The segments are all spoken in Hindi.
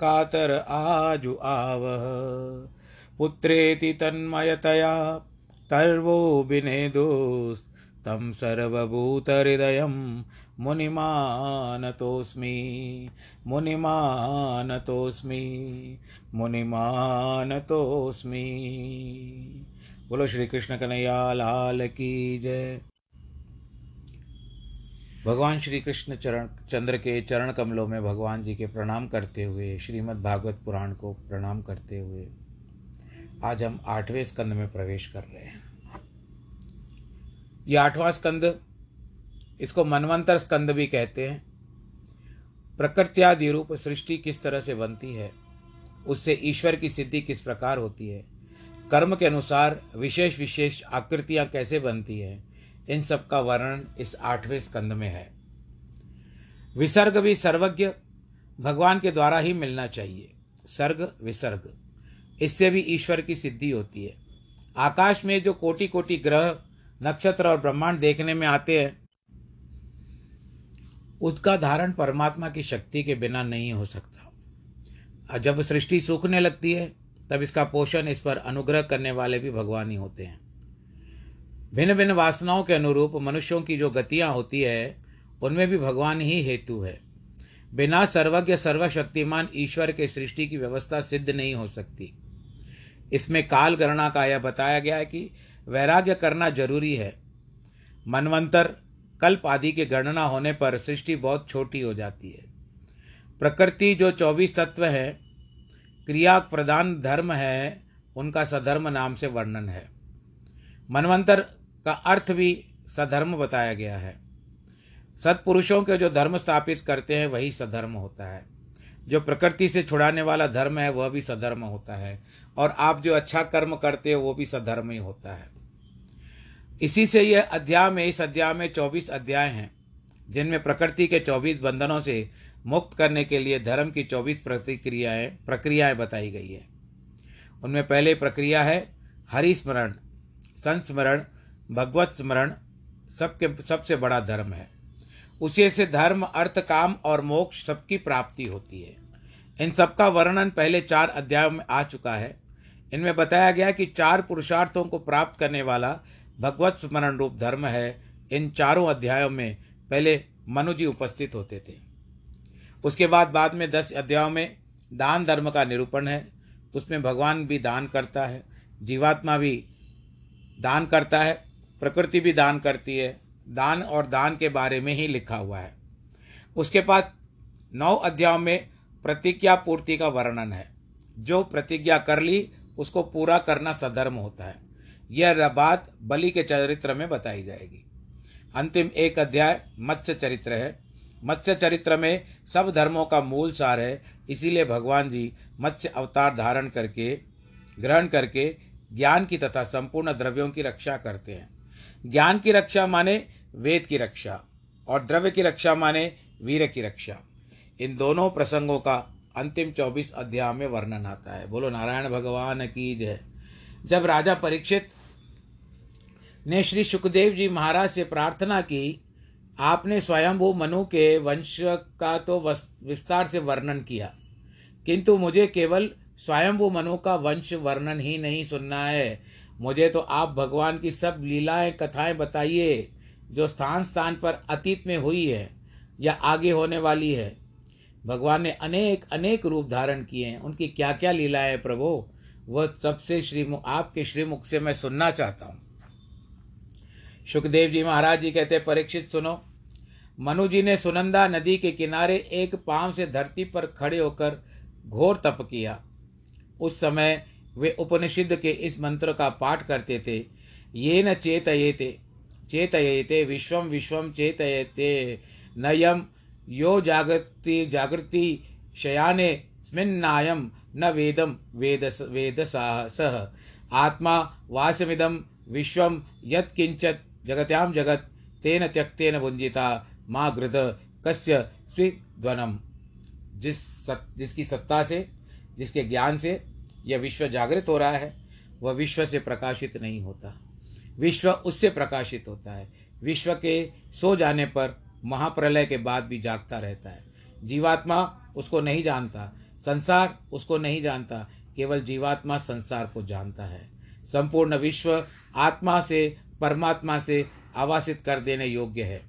कातर आजु आवह पुत्रेति तन्मयतया तर्वो विनेदोस्तं सर्वभूतहृदयं मुनिमानतोऽस्मि मुनिमानतोऽस्मि मुनिमानतोऽस्मि। बोलो श्री लाल की जय। भगवान श्री कृष्ण चरण, चंद्र के चरण कमलों में भगवान जी के प्रणाम करते हुए, श्रीमद् भागवत पुराण को प्रणाम करते हुए, आज हम आठवें स्कंद में प्रवेश कर रहे हैं। ये आठवां स्कंद, इसको मनवंतर स्कंद भी कहते हैं। प्रकृत्यादि रूप सृष्टि किस तरह से बनती है, उससे ईश्वर की सिद्धि किस प्रकार होती है, कर्म के अनुसार विशेष विशेष आकृतियाँ कैसे बनती हैं इन सब का वर्णन इस आठवें स्कंद में है। विसर्ग भी सर्वज्ञ भगवान के द्वारा ही मिलना चाहिए। सर्ग, विसर्ग। इससे भी ईश्वर की सिद्धि होती है। आकाश में जो कोटि कोटि ग्रह, नक्षत्र और ब्रह्मांड देखने में आते हैं, उसका धारण परमात्मा की शक्ति के बिना नहीं हो सकता। जब सृष्टि सूखने लगती है, तब इसका पोषण इस पर अनुग्रह करने वाले भी भगवान ही होते हैं। भिन्न भिन्न वासनाओं के अनुरूप मनुष्यों की जो गतियाँ होती है, उनमें भी भगवान ही हेतु है। बिना सर्वज्ञ सर्वशक्तिमान ईश्वर के सृष्टि की व्यवस्था सिद्ध नहीं हो सकती। इसमें काल गणना का यह बताया गया है कि वैराग्य करना ज़रूरी है। मनवंतर कल्प आदि के गणना होने पर सृष्टि बहुत छोटी हो जाती है। प्रकृति जो चौबीस तत्व है, क्रिया प्रधान धर्म है, उनका सधर्म नाम से वर्णन है। मनवंतर का अर्थ भी सधर्म बताया गया है। सत्पुरुषों के जो धर्म स्थापित करते हैं, वही सधर्म होता है। जो प्रकृति से छुड़ाने वाला धर्म है, वह भी सधर्म होता है। और आप जो अच्छा कर्म करते हो, वो भी सधर्म ही होता है। इसी से यह अध्याय में, इस अध्याय में चौबीस अध्याय हैं, जिनमें प्रकृति के चौबीस बंधनों से मुक्त करने के लिए धर्म की चौबीस प्रतिक्रियाएँ, प्रक्रियाएँ बताई गई है। उनमें पहले प्रक्रिया है, हरिस्मरण, संस्मरण भगवत स्मरण सबके, सबसे बड़ा धर्म है। उसी से धर्म, अर्थ, काम और मोक्ष सबकी प्राप्ति होती है। इन सबका वर्णन पहले चार अध्यायों में आ चुका है। इनमें बताया गया कि चार पुरुषार्थों को प्राप्त करने वाला भगवत स्मरण रूप धर्म है। इन चारों अध्यायों में पहले मनु जी उपस्थित होते थे। उसके बाद बाद में दस अध्यायों में दान धर्म का निरूपण है। उसमें भगवान भी दान करता है, जीवात्मा भी दान करता है। प्रकृति भी दान करती है। दान और दान के बारे में ही लिखा हुआ है। उसके बाद नौ अध्यायों में प्रतिज्ञा पूर्ति का वर्णन है। जो प्रतिज्ञा कर ली, उसको पूरा करना सधर्म होता है। यह बात बलि के चरित्र में बताई जाएगी। अंतिम एक अध्याय मत्स्य चरित्र है। मत्स्य चरित्र में सब धर्मों का मूल सार है। इसीलिए भगवान जी मत्स्य अवतार धारण करके, ग्रहण करके ज्ञान की तथा संपूर्ण द्रव्यों की रक्षा करते हैं। ज्ञान की रक्षा माने वेद की रक्षा और द्रव्य की रक्षा माने वीर की रक्षा। इन दोनों प्रसंगों का अंतिम चौबीस अध्याय में वर्णन आता है। बोलो, नारायण भगवान की जय। जब राजा परीक्षित ने श्री सुखदेव जी महाराज से प्रार्थना की, आपने स्वयंभू मनु के वंश का तो विस्तार से वर्णन किया, किंतु मुझे केवल स्वयंभू मनु का वंश वर्णन ही नहीं सुनना है। मुझे तो आप भगवान की सब लीलाएँ, कथाएँ बताइए, जो स्थान स्थान पर अतीत में हुई है या आगे होने वाली है। भगवान ने अनेक अनेक रूप धारण किए हैं। उनकी क्या क्या लीलाएँ प्रभु? वह सबसे श्री आपके श्रीमुख से मैं सुनना चाहता हूँ। सुखदेव जी महाराज जी कहते परीक्षित सुनो। मनु जी ने सुनंदा नदी के किनारे एक पाँव से धरती पर खड़े होकर घोर तप किया। उस समय वे उपनिषद के इस मंत्र का पाठ करते थे। ये न चेतयेते चेतयेते विश्वम विश्वम चेतयेते नयम यो जागृति जागृति शयाने स्मिन्नायम न वेदम वेद वेद सह आत्मा वासमिदम विश्वम यत्किंचत जगत्याम जगत तेन त्यक्तेन भुंजिता माँ गृध कस्य स्विध्वनम जिस सत, जिसकी सत्ता से जिसके ज्ञान से यह विश्व जागृत हो रहा है, वह विश्व से प्रकाशित नहीं होता। विश्व उससे प्रकाशित होता है। विश्व के सो जाने पर महाप्रलय के बाद भी जागता रहता है। जीवात्मा उसको नहीं जानता, संसार उसको नहीं जानता, केवल जीवात्मा संसार को जानता है। संपूर्ण विश्व आत्मा से, परमात्मा से आवासित कर देने योग्य है।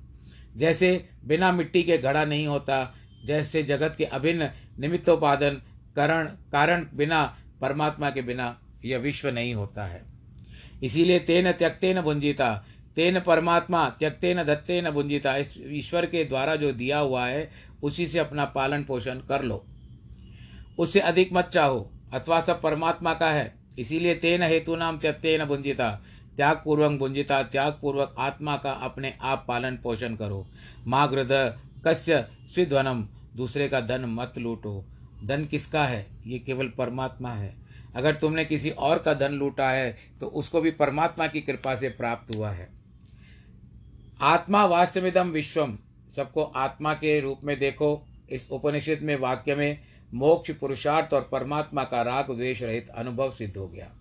जैसे बिना मिट्टी के घड़ा नहीं होता, जैसे जगत के अभिन्न निमित्तोपादन, करण, कारण बिना परमात्मा के बिना यह विश्व नहीं होता है। इसीलिए तेन त्यक्तेन भुंजिता, तेन परमात्मा त्यक्तेन धत्तेन भुंजिता, इस ईश्वर के द्वारा जो दिया हुआ है, उसी से अपना पालन पोषण कर लो। उससे अधिक मत चाहो, अथवा सब परमात्मा का है। इसीलिए तेन हेतु नाम त्यक्तेन भुंजिता त्याग पूर्वक भुंजिता त्याग पूर्वक आत्मा का अपने आप पालन पोषण करो। माँ गृध कस्य स्विध्वनम, दूसरे का धन मत लूटो। धन किसका है? ये केवल परमात्मा है। अगर तुमने किसी और का धन लूटा है तो उसको भी परमात्मा की कृपा से प्राप्त हुआ है। आत्मा वास्तविदम विश्वम। सबको आत्मा के रूप में देखो। इस उपनिषद में वाक्य में मोक्ष, पुरुषार्थ और परमात्मा का राग, द्वेष रहित अनुभव सिद्ध हो गया।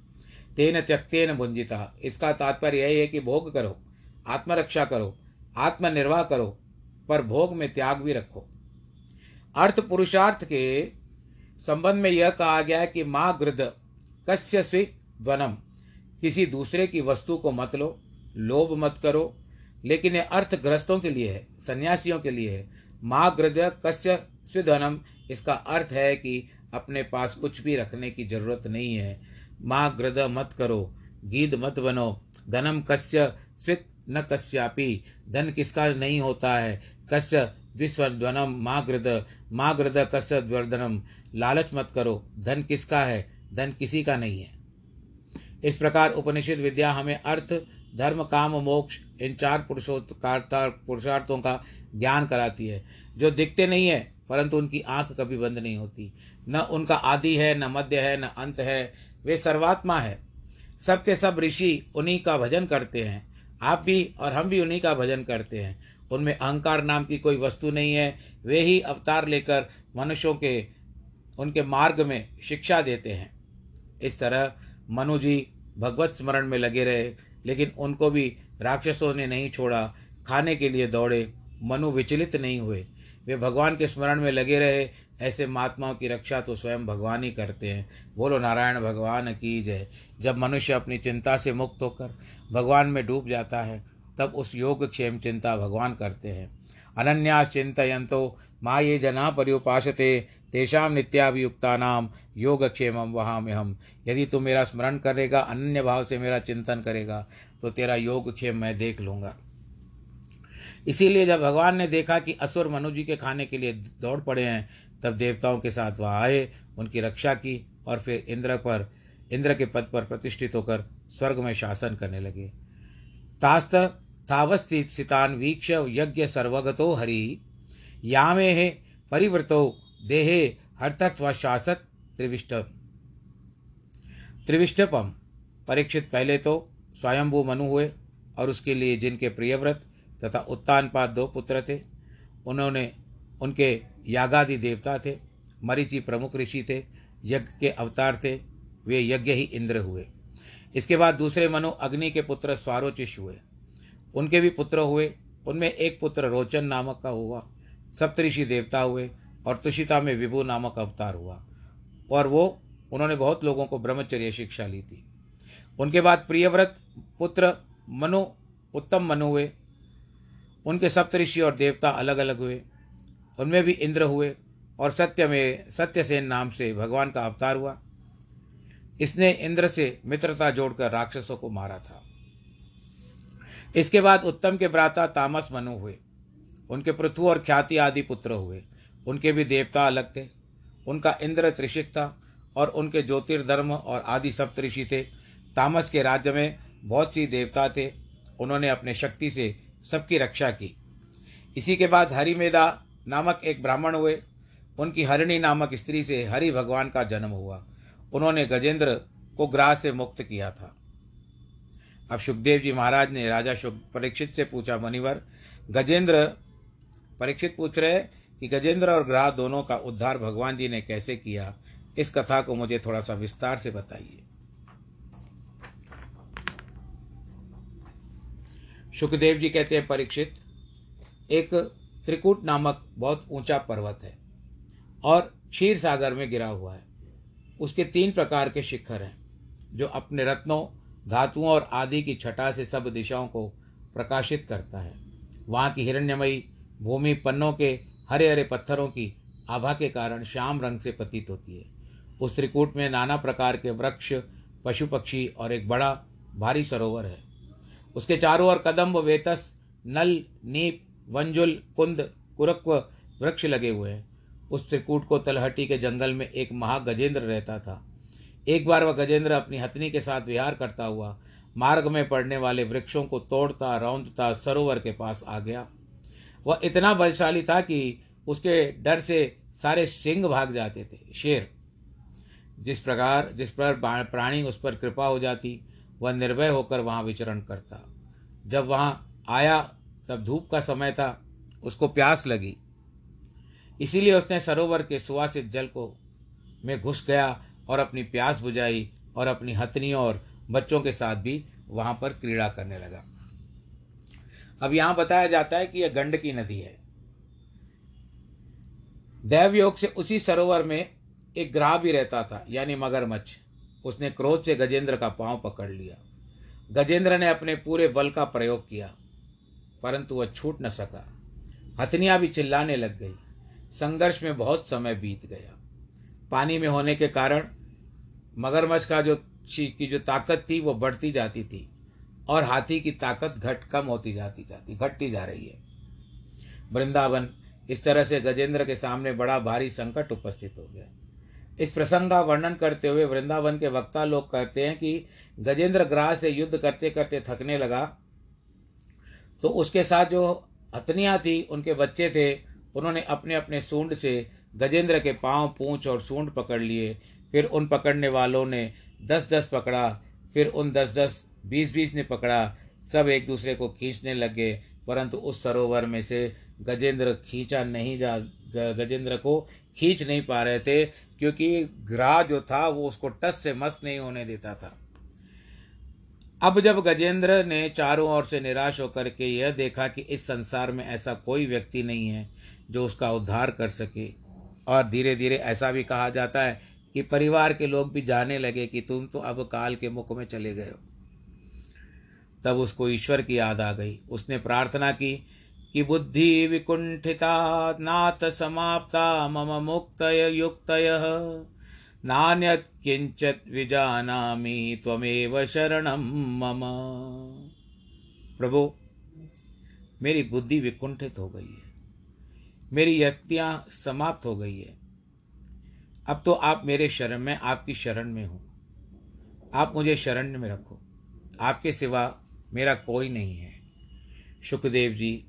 तेन त्यक्तेन भुंजिता। इसका तात्पर्य यही है कि भोग करो, आत्मरक्षा करो, आत्मनिर्वाह करो, पर भोग में त्याग भी रखो। अर्थ पुरुषार्थ के संबंध में यह कहा गया है कि माँ गृद कस्य स्वी ध्वनम किसी दूसरे की वस्तु को मत लो, लोभ मत करो, लेकिन यह अर्थग्रस्तों के लिए है, सन्यासियों के लिए है। माँ गृद कस्य स्विधनम इसका अर्थ है कि अपने पास कुछ भी रखने की ज़रूरत नहीं है। माँ गृद मत करो गीत मत बनो, धनम कस्य स्वित न कस्यापि। धन किसका नहीं होता है? कस्य विस्वर्धनम माँ गृद माँ गृद कस्य द्वर्धनम लालच मत करो, धन किसका है? धन किसी का नहीं है। इस प्रकार उपनिषद विद्या हमें अर्थ, धर्म, काम, मोक्ष, इन चार पुरुषार्थों का ज्ञान कराती है। जो दिखते नहीं है, परंतु उनकी आँख कभी बंद नहीं होती। न उनका आदि है, न मध्य है, न अंत है, वे सर्वात्मा है। सबके सब ऋषि उन्हीं का भजन करते हैं। आप भी और हम भी उन्हीं का भजन करते हैं। उनमें अहंकार नाम की कोई वस्तु नहीं है। वे ही अवतार लेकर मनुष्यों के, उनके मार्ग में शिक्षा देते हैं। इस तरह मनु जी भगवत स्मरण में लगे रहे, लेकिन उनको भी राक्षसों ने नहीं छोड़ा। खाने के लिए दौड़े, मनु विचलित नहीं हुए। वे भगवान के स्मरण में लगे रहे, ऐसे महात्माओं की रक्षा तो स्वयं भगवान ही करते हैं। बोलो, नारायण भगवान की जय। जब मनुष्य अपनी चिंता से मुक्त होकर भगवान में डूब जाता है तब उस योग क्षेम चिंता भगवान करते हैं। अनन्या चिंतयंतो माँ ये जना पर्युपाशते तेषाम नित्याभियुक्ता नाम योग योगक्षेम वहाँ में हम यदि तू मेरा स्मरण करेगा अन्य भाव से मेरा चिंतन करेगा तो तेरा योगक्षेम मैं देख लूँगा। इसीलिए जब भगवान ने देखा कि असुर मनु जी के खाने के लिए दौड़ पड़े हैं, तब देवताओं के साथ वह आए, उनकी रक्षा की और फिर इंद्र पर, इंद्र के पद पर प्रतिष्ठित होकर स्वर्ग में शासन करने लगे। तास्त थावस्थित सितान वीक्ष यज्ञ सर्वगतो हरि। यामे परिवृतो देहे हरतत्व शासत त्रिविष्ट। त्रिविष्टपम परीक्षित पहले तो स्वयंभू मनु हुए और उसके लिए जिनके प्रियव्रत तथा उत्तानपाद दो पुत्र थे, उन्होंने उनके यागादि देवता थे, मरीचि प्रमुख ऋषि थे, यज्ञ के अवतार थे, वे यज्ञ ही इंद्र हुए। इसके बाद दूसरे मनु अग्नि के पुत्र स्वारोचिष हुए। उनके भी पुत्र हुए। उनमें एक पुत्र रोचन नामक का हुआ, सप्तऋषि देवता हुए और तुषिता में विभु नामक अवतार हुआ और वो, उन्होंने बहुत लोगों को ब्रह्मचर्य शिक्षा ली थी। उनके बाद प्रियव्रत, पुत्र मनु, उत्तम मनु हुए। उनके सप्तऋषि और देवता अलग अलग हुए। उनमें भी इंद्र हुए और सत्य में, सत्यसेन नाम से भगवान का अवतार हुआ। इसने इंद्र से मित्रता जोड़कर राक्षसों को मारा था। इसके बाद उत्तम के भ्राता तामस मनु हुए। उनके पृथु और ख्याति आदि पुत्र हुए। उनके भी देवता अलग थे। उनका इंद्र त्रिशिक था और उनके ज्योतिर्धर्म और आदि सप्तऋषि थे। तामस के राज्य में बहुत सी देवता थे। उन्होंने अपने शक्ति से सबकी रक्षा की। इसी के बाद हरिमेदा नामक एक ब्राह्मण हुए। उनकी हरिणी नामक स्त्री से हरि भगवान का जन्म हुआ। उन्होंने गजेंद्र को ग्राह से मुक्त किया था। अब सुखदेव जी महाराज ने राजा शुभ परीक्षित से पूछा, मनिवर, गजेंद्र परीक्षित पूछ रहे कि गजेंद्र और ग्राह दोनों का उद्धार भगवान जी ने कैसे किया? इस कथा को मुझे थोड़ा सा विस्तार से बताइए। सुखदेव जी कहते हैं, परीक्षित, एक त्रिकूट नामक बहुत ऊँचा पर्वत है और क्षीर सागर में गिरा हुआ है। उसके तीन प्रकार के शिखर हैं, जो अपने रत्नों धातुओं और आदि की छटा से सब दिशाओं को प्रकाशित करता है। वहाँ की हिरण्यमयी भूमि पन्नों के हरे हरे पत्थरों की आभा के कारण श्याम रंग से प्रतीत होती है। उस त्रिकूट में नाना प्रकार के वृक्ष पशु पक्षी और एक बड़ा, भारी सरोवर है। उसके चारों ओर कदम्ब, वेतस, नल, नीप, वंजुल, कुंद कुरक्व वृक्ष लगे हुए हैं। उस त्रिकूट को तलहटी के जंगल में एक महागजेंद्र रहता था। एक बार वह गजेंद्र अपनी हथनी के साथ विहार करता हुआ मार्ग में पड़ने वाले वृक्षों को तोड़ता, रौंदता, सरोवर के पास आ गया। वह इतना बलशाली था कि उसके डर से सारे सिंह भाग जाते थे, शेर। जिस प्रकार, जिस पर प्राणी उस पर कृपा हो जाती, वह निर्भय होकर वहाँ विचरण करता। जब वहाँ आया, तब धूप का समय था, उसको प्यास लगी। इसीलिए उसने सरोवर के सुवासित जल को में घुस गया और अपनी प्यास बुझाई और अपनी हथनियों और बच्चों के साथ भी वहाँ पर क्रीड़ा करने लगा। अब यहाँ बताया जाता है कि यह गंड की नदी है। दैवयोग से उसी सरोवर में एक ग्राह भी रहता था, यानी मगरमच्छ। उसने क्रोध से गजेंद्र का पाँव पकड़ लिया। गजेंद्र ने अपने पूरे बल का प्रयोग किया, परंतु वह छूट न सका। हथनियाँ भी चिल्लाने लग गई। संघर्ष में बहुत समय बीत गया। पानी में होने के कारण मगरमच्छ का जो की जो ताकत थी, वो बढ़ती जाती थी और हाथी की ताकत घट, कम होती जाती जाती, घटती जा रही है। वृंदावन, इस तरह से गजेंद्र के सामने बड़ा भारी संकट उपस्थित हो गया। इस प्रसंग का वर्णन करते हुए वृंदावन के वक्ता लोग कहते हैं कि गजेंद्र ग्राह से युद्ध करते करते थकने लगा। तो उसके साथ जो हथनियाँ थी, उनके बच्चे थे, उन्होंने अपने अपने सूंड से गजेंद्र के पाँव, पूंछ और सूंड पकड़ लिए। फिर उन पकड़ने वालों ने दस दस पकड़ा, फिर उन दस दस, बीस बीस ने पकड़ा। सब एक दूसरे को खींचने लगे, परंतु उस सरोवर में से गजेंद्र खींचा नहीं जा गजेंद्र को खींच नहीं पा रहे थे, क्योंकि ग्राह जो था वो उसको टस से मस नहीं होने देता था। अब जब गजेंद्र ने चारों ओर से निराश होकर के यह देखा कि इस संसार में ऐसा कोई व्यक्ति नहीं है जो उसका उद्धार कर सके, और धीरे धीरे ऐसा भी कहा जाता है कि परिवार के लोग भी जाने लगे कि तुम तो अब काल के मुख में चले गए हो। तब उसको ईश्वर की याद आ गई। उसने प्रार्थना की कि बुद्धि विकुंठिता, नाथ समाप्ता, मम मुक्त युक्त नान्यत किंचित विजानामि त्वमेव शरणम मम। प्रभु, मेरी बुद्धि विकुंठित हो गई है। मेरी यत्तियाँ समाप्त हो गई है। अब तो आप मेरे शरण में, आपकी शरण में हो। आप मुझे शरण में रखो। आपके सिवा मेरा कोई नहीं है। सुखदेव जी,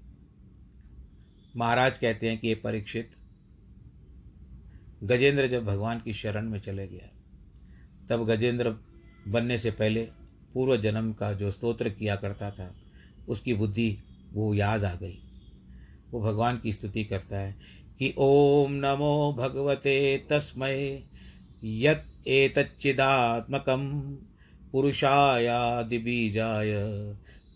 महाराज कहते हैं कि ये परीक्षित। गजेंद्र जब भगवान की शरण में चले गया, तब गजेंद्र बनने से पहले पूर्व जन्म का जो स्तोत्र किया करता था, उसकी बुद्धि, वो याद आ गई। वो भगवान की स्तुति करता है। कि ओम नमो भगवते तस्मय यत एतच्चिदात्मकम पुरुषायादिबीजाय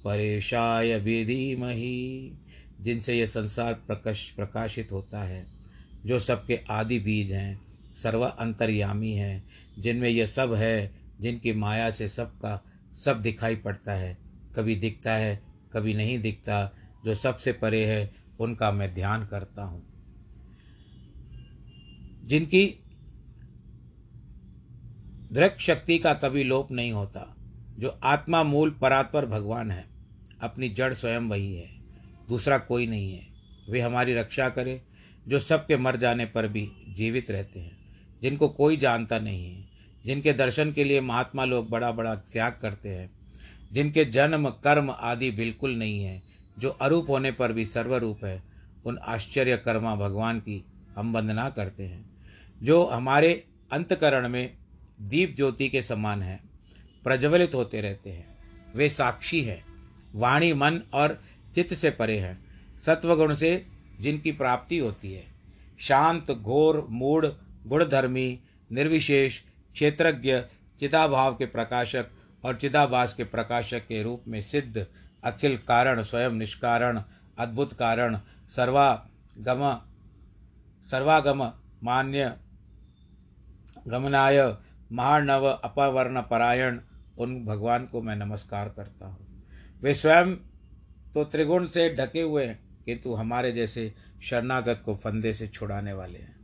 परेशाय विधीमहि। जिनसे यह संसार प्रकाश प्रकाशित होता है, जो सबके आदि बीज हैं, सर्व अंतर्यामी हैं, जिनमें यह सब है, जिनकी माया से सबका सब दिखाई पड़ता है। कभी दिखता है, कभी नहीं दिखता, जो सबसे परे है, उनका मैं ध्यान करता हूँ। जिनकी दृक शक्ति का कभी लोप नहीं होता, जो आत्मा मूल परात्पर भगवान है, अपनी जड़ स्वयं वही है, दूसरा कोई नहीं है। वे हमारी रक्षा करें, जो सबके मर जाने पर भी जीवित रहते हैं, जिनको कोई जानता नहीं है, जिनके दर्शन के लिए महात्मा लोग बड़ा बड़ा त्याग करते हैं, जिनके जन्म, कर्म आदि बिल्कुल नहीं है, जो अरूप होने पर भी सर्वरूप है, उन आश्चर्य कर्मा भगवान की हम वंदना करते हैं। जो हमारे अंतकरण में दीप ज्योति के समान है, प्रज्वलित होते रहते हैं। वे साक्षी हैं, वाणी मन और चित्त से परे हैं, सत्वगुण से जिनकी प्राप्ति होती है। शांत, घोर, मूढ़, गुणधर्मी, निर्विशेष, क्षेत्रज्ञ, चिदाभाव के प्रकाशक और चिदाभास के प्रकाशक के रूप में सिद्ध, अखिल कारण, स्वयं निष्कारण, अद्भुत कारण सर्वागम सर्वागम मान्य गमनाय महानव अपवर्ण परायण उन भगवान को मैं नमस्कार करता हूँ। वे स्वयं तो त्रिगुण से ढके हुए हैं, किंतु हमारे जैसे शरणागत को फंदे से छुड़ाने वाले हैं।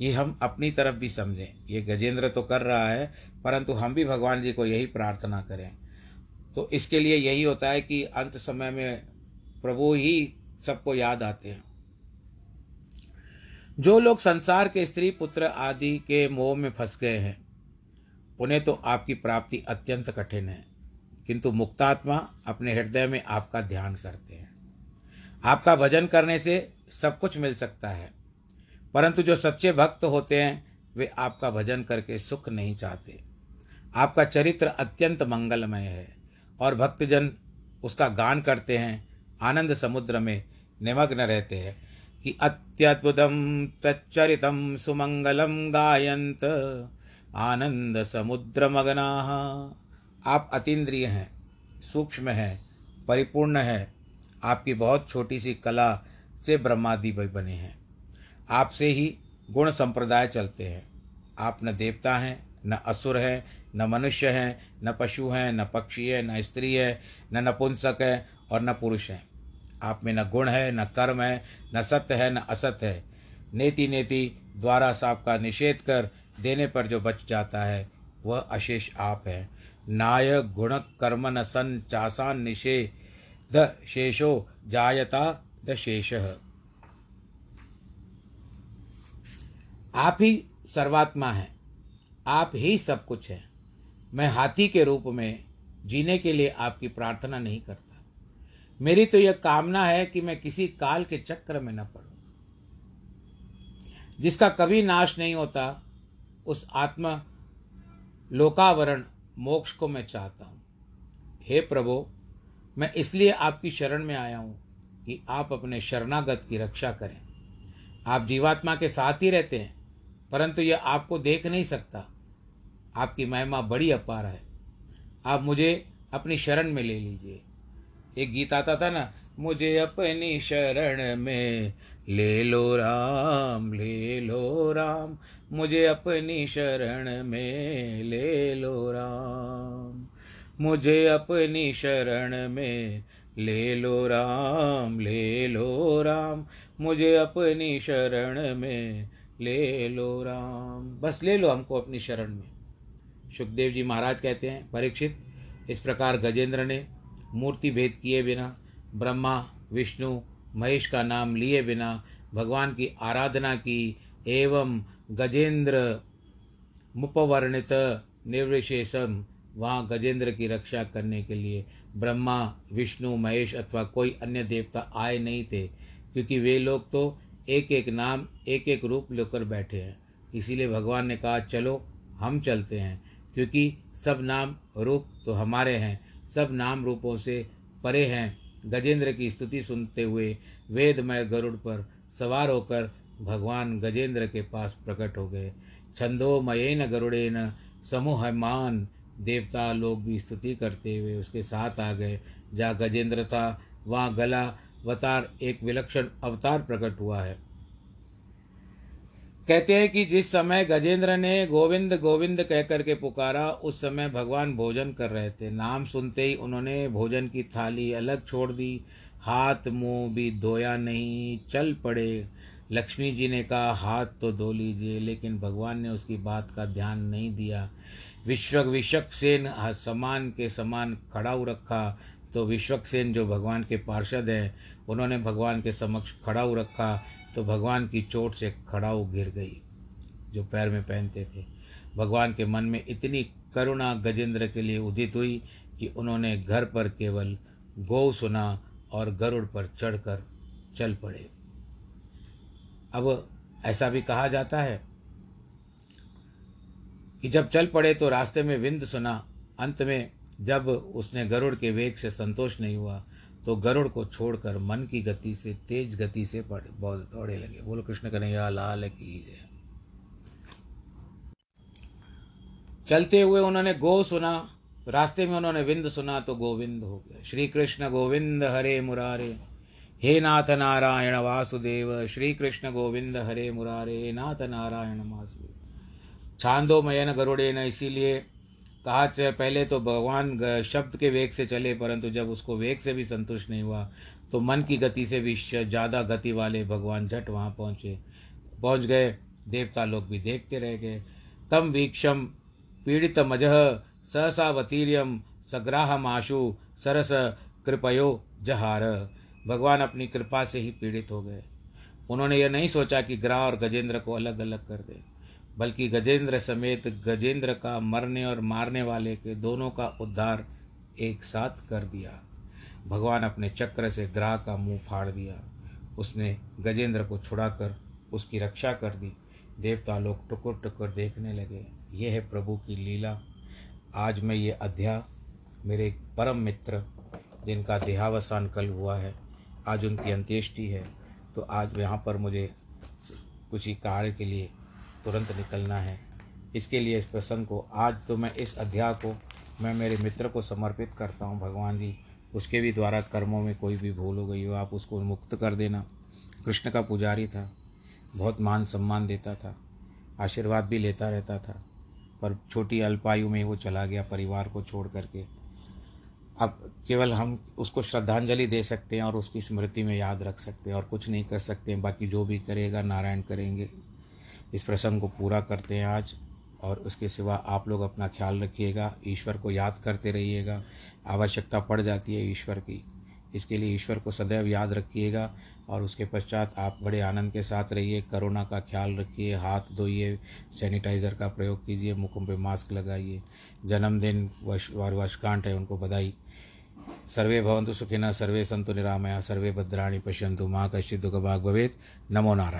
ये हम अपनी तरफ़ भी समझें। ये गजेंद्र तो कर रहा है, परंतु हम भी भगवान जी को यही प्रार्थना करें। तो इसके लिए यही होता है कि अंत समय में प्रभु ही सबको याद आते हैं। जो लोग संसार के स्त्री पुत्र आदि के मोह में फंस गए हैं, उन्हें तो आपकी प्राप्ति अत्यंत कठिन है। किंतु मुक्तात्मा अपने हृदय में आपका ध्यान करते हैं। आपका भजन करने से सब कुछ मिल सकता है, परंतु जो सच्चे भक्त होते हैं, वे आपका भजन करके सुख नहीं चाहते। आपका चरित्र अत्यंत मंगलमय है और भक्तजन उसका गान करते हैं, आनंद समुद्र में निमग्न रहते हैं। कि अत्यद्भुतम तच्चरितम सुमंगलम गायंत आनंद समुद्र मगना आप अतीन्द्रिय हैं, सूक्ष्म हैं, परिपूर्ण हैं। आपकी बहुत छोटी सी कला से ब्रह्मादि बने हैं। आपसे ही गुण संप्रदाय चलते हैं। आप न देवता हैं, न असुर हैं, न मनुष्य हैं, न पशु हैं, न पक्षी है, न स्त्री है, न नपुंसक है और न पुरुष है। आप में न गुण है, न कर्म है, न सत्य है, न असत्य है। नेति नेति द्वारा साप का निषेध कर देने पर जो बच जाता है, वह अशेष आप है। नाय गुण कर्म न सन चासान निषे, द शेषो जायता द शेष। आप ही सर्वात्मा हैं, आप ही सब कुछ हैं। मैं हाथी के रूप में जीने के लिए आपकी प्रार्थना नहीं करता। मेरी तो यह कामना है कि मैं किसी काल के चक्र में न पड़ूं। जिसका कभी नाश नहीं होता, उस आत्मा लोकावरण मोक्ष को मैं चाहता हूँ। हे प्रभु, मैं इसलिए आपकी शरण में आया हूँ कि आप अपने शरणागत की रक्षा करें। आप जीवात्मा के साथ ही रहते हैं, परंतु यह आपको देख नहीं सकता। आपकी महिमा बड़ी अपार है। आप मुझे अपनी शरण में ले लीजिए। एक गीत आता था ना, मुझे अपनी शरण में ले लो राम, ले लो राम, मुझे अपनी शरण में ले लो राम, मुझे अपनी शरण में ले लो राम, ले लो राम, मुझे अपनी शरण में ले लो राम। बस ले लो हमको अपनी शरण में। सुखदेव जी महाराज कहते हैं, परीक्षित, इस प्रकार गजेंद्र ने मूर्ति भेद किए बिना, ब्रह्मा, विष्णु, महेश का नाम लिए बिना, भगवान की आराधना की, एवं गजेंद्र मुपवर्णित निर्विशेषम, वहाँ गजेंद्र की रक्षा करने के लिए ब्रह्मा, विष्णु, महेश अथवा कोई अन्य देवता आए नहीं थे, क्योंकि वे लोग तो एक एक नाम एक एक रूप लेकर बैठे हैं। इसीलिए भगवान ने कहा, चलो, हम चलते हैं, क्योंकि सब नाम रूप तो हमारे हैं सब नाम रूपों से परे हैं। गजेंद्र की स्तुति सुनते हुए वेदमय गरुड़ पर सवार होकर भगवान गजेंद्र के पास प्रकट हो गए। छंदोमयेन गरुड़ेन, समूहमान देवता लोग भी स्तुति करते हुए उसके साथ आ गए। जहाँ गजेंद्र था, वहाँ गला, अवतार, एक विलक्षण अवतार प्रकट हुआ है। कहते हैं कि जिस समय गजेंद्र ने गोविंद गोविंद कहकर के पुकारा, उस समय भगवान भोजन कर रहे थे। नाम सुनते ही उन्होंने भोजन की थाली अलग छोड़ दी। हाथ, मुँह भी धोया नहीं, चल पड़े। लक्ष्मी जी ने कहा, हाथ तो धो लीजिए, लेकिन भगवान ने उसकी बात का ध्यान नहीं दिया। विश्व विश्वक्सेन समान के समान खड़ा रखा। तो विश्वक्सेन जो भगवान के पार्षद हैं, उन्होंने भगवान के समक्ष खड़ा रखा। तो भगवान की चोट से खड़ाऊ गिर गई, जो पैर में पहनते थे। भगवान के मन में इतनी करुणा गजेंद्र के लिए उदित हुई कि उन्होंने घर पर केवल गौ सुना और गरुड़ पर चढ़कर चल पड़े। अब ऐसा भी कहा जाता है कि जब चल पड़े तो रास्ते में विंद सुना, अंत में जब उसने गरुड़ के वेग से संतोष नहीं हुआ तो गरुड़ को छोड़कर मन की गति से, तेज गति से पड़े बहुत दौड़े लगे। बोलो, कृष्ण कन्हैया लाल की जय। चलते हुए उन्होंने गो सुना। रास्ते में उन्होंने विंद सुना तो गोविंद हो गया। श्री कृष्ण गोविंद हरे मुरारे। हे नाथ नारायण वासुदेव, श्री कृष्ण गोविंद हरे मुरारे। नाथ नारायण वासुदेव। छांदो मयन गरुड़े न इसीलिए कहा पहले तो भगवान शब्द के वेग से चले, परंतु जब उसको वेग से भी संतुष्ट नहीं हुआ तो मन की गति से भी ज़्यादा गति वाले भगवान झट वहाँ पहुँचे। पहुँच गए। देवता लोग भी देखते रह गए। तम वीक्षम पीड़ित मजह सहसावतीर्यम सग्राह आशु सरस कृपयो जहार। भगवान अपनी कृपा से ही पीड़ित हो गए। उन्होंने यह नहीं सोचा कि ग्राह और गजेंद्र को अलग अलग कर दे। बल्कि गजेंद्र समेत गजेंद्र का मरने और मारने वाले के दोनों का उद्धार एक साथ कर दिया। भगवान अपने चक्र से ग्राह का मुँह फाड़ दिया। उसने गजेंद्र को छुड़ाकर उसकी रक्षा कर दी। देवता लोग टुकुर टुकुर देखने लगे। यह है प्रभु की लीला। आज मैं ये अध्याय मेरे परम मित्र, जिनका देहावसान कल हुआ है, आज उनकी अंत्येष्टि है तो आज यहाँ पर मुझे कुछ ही कार्य के लिए तुरंत निकलना है। इसके लिए इस प्रसंग को आज तो मैं इस अध्याय को मैं मेरे मित्र को समर्पित करता हूँ, भगवान जी। उसके भी द्वारा कर्मों में कोई भी भूल हो गई हो, आप उसको मुक्त कर देना। कृष्ण का पुजारी था, बहुत मान सम्मान देता था, आशीर्वाद भी लेता रहता था, पर छोटी अल्पायु में वो चला गया परिवार को छोड़ करके। अब केवल हम उसको श्रद्धांजलि दे सकते हैं और उसकी स्मृति में याद रख सकते हैं और कुछ नहीं कर सकते हैं, बाकी जो भी करेगा नारायण करेंगे। इस प्रसंग को पूरा करते हैं आज, और उसके सिवा आप लोग अपना ख्याल रखिएगा, ईश्वर को याद करते रहिएगा, आवश्यकता पड़ जाती है ईश्वर की। इसके लिए ईश्वर को सदैव याद रखिएगा, और उसके पश्चात आप बड़े आनंद के साथ रहिए, कोरोना का ख्याल रखिए, हाथ धोइए, सैनिटाइज़र का प्रयोग कीजिए मुखों पे मास्क लगाइए, जन्मदिन वर्ष और वर्षगांठ है उनको बधाई। सर्वे भवंतु सुखिना सर्वे सन्तु निरामया, सर्वे भद्राणी पश्यन्तु माँ कश्चित् दुःखभाग् भवेत्। नमो नारायण।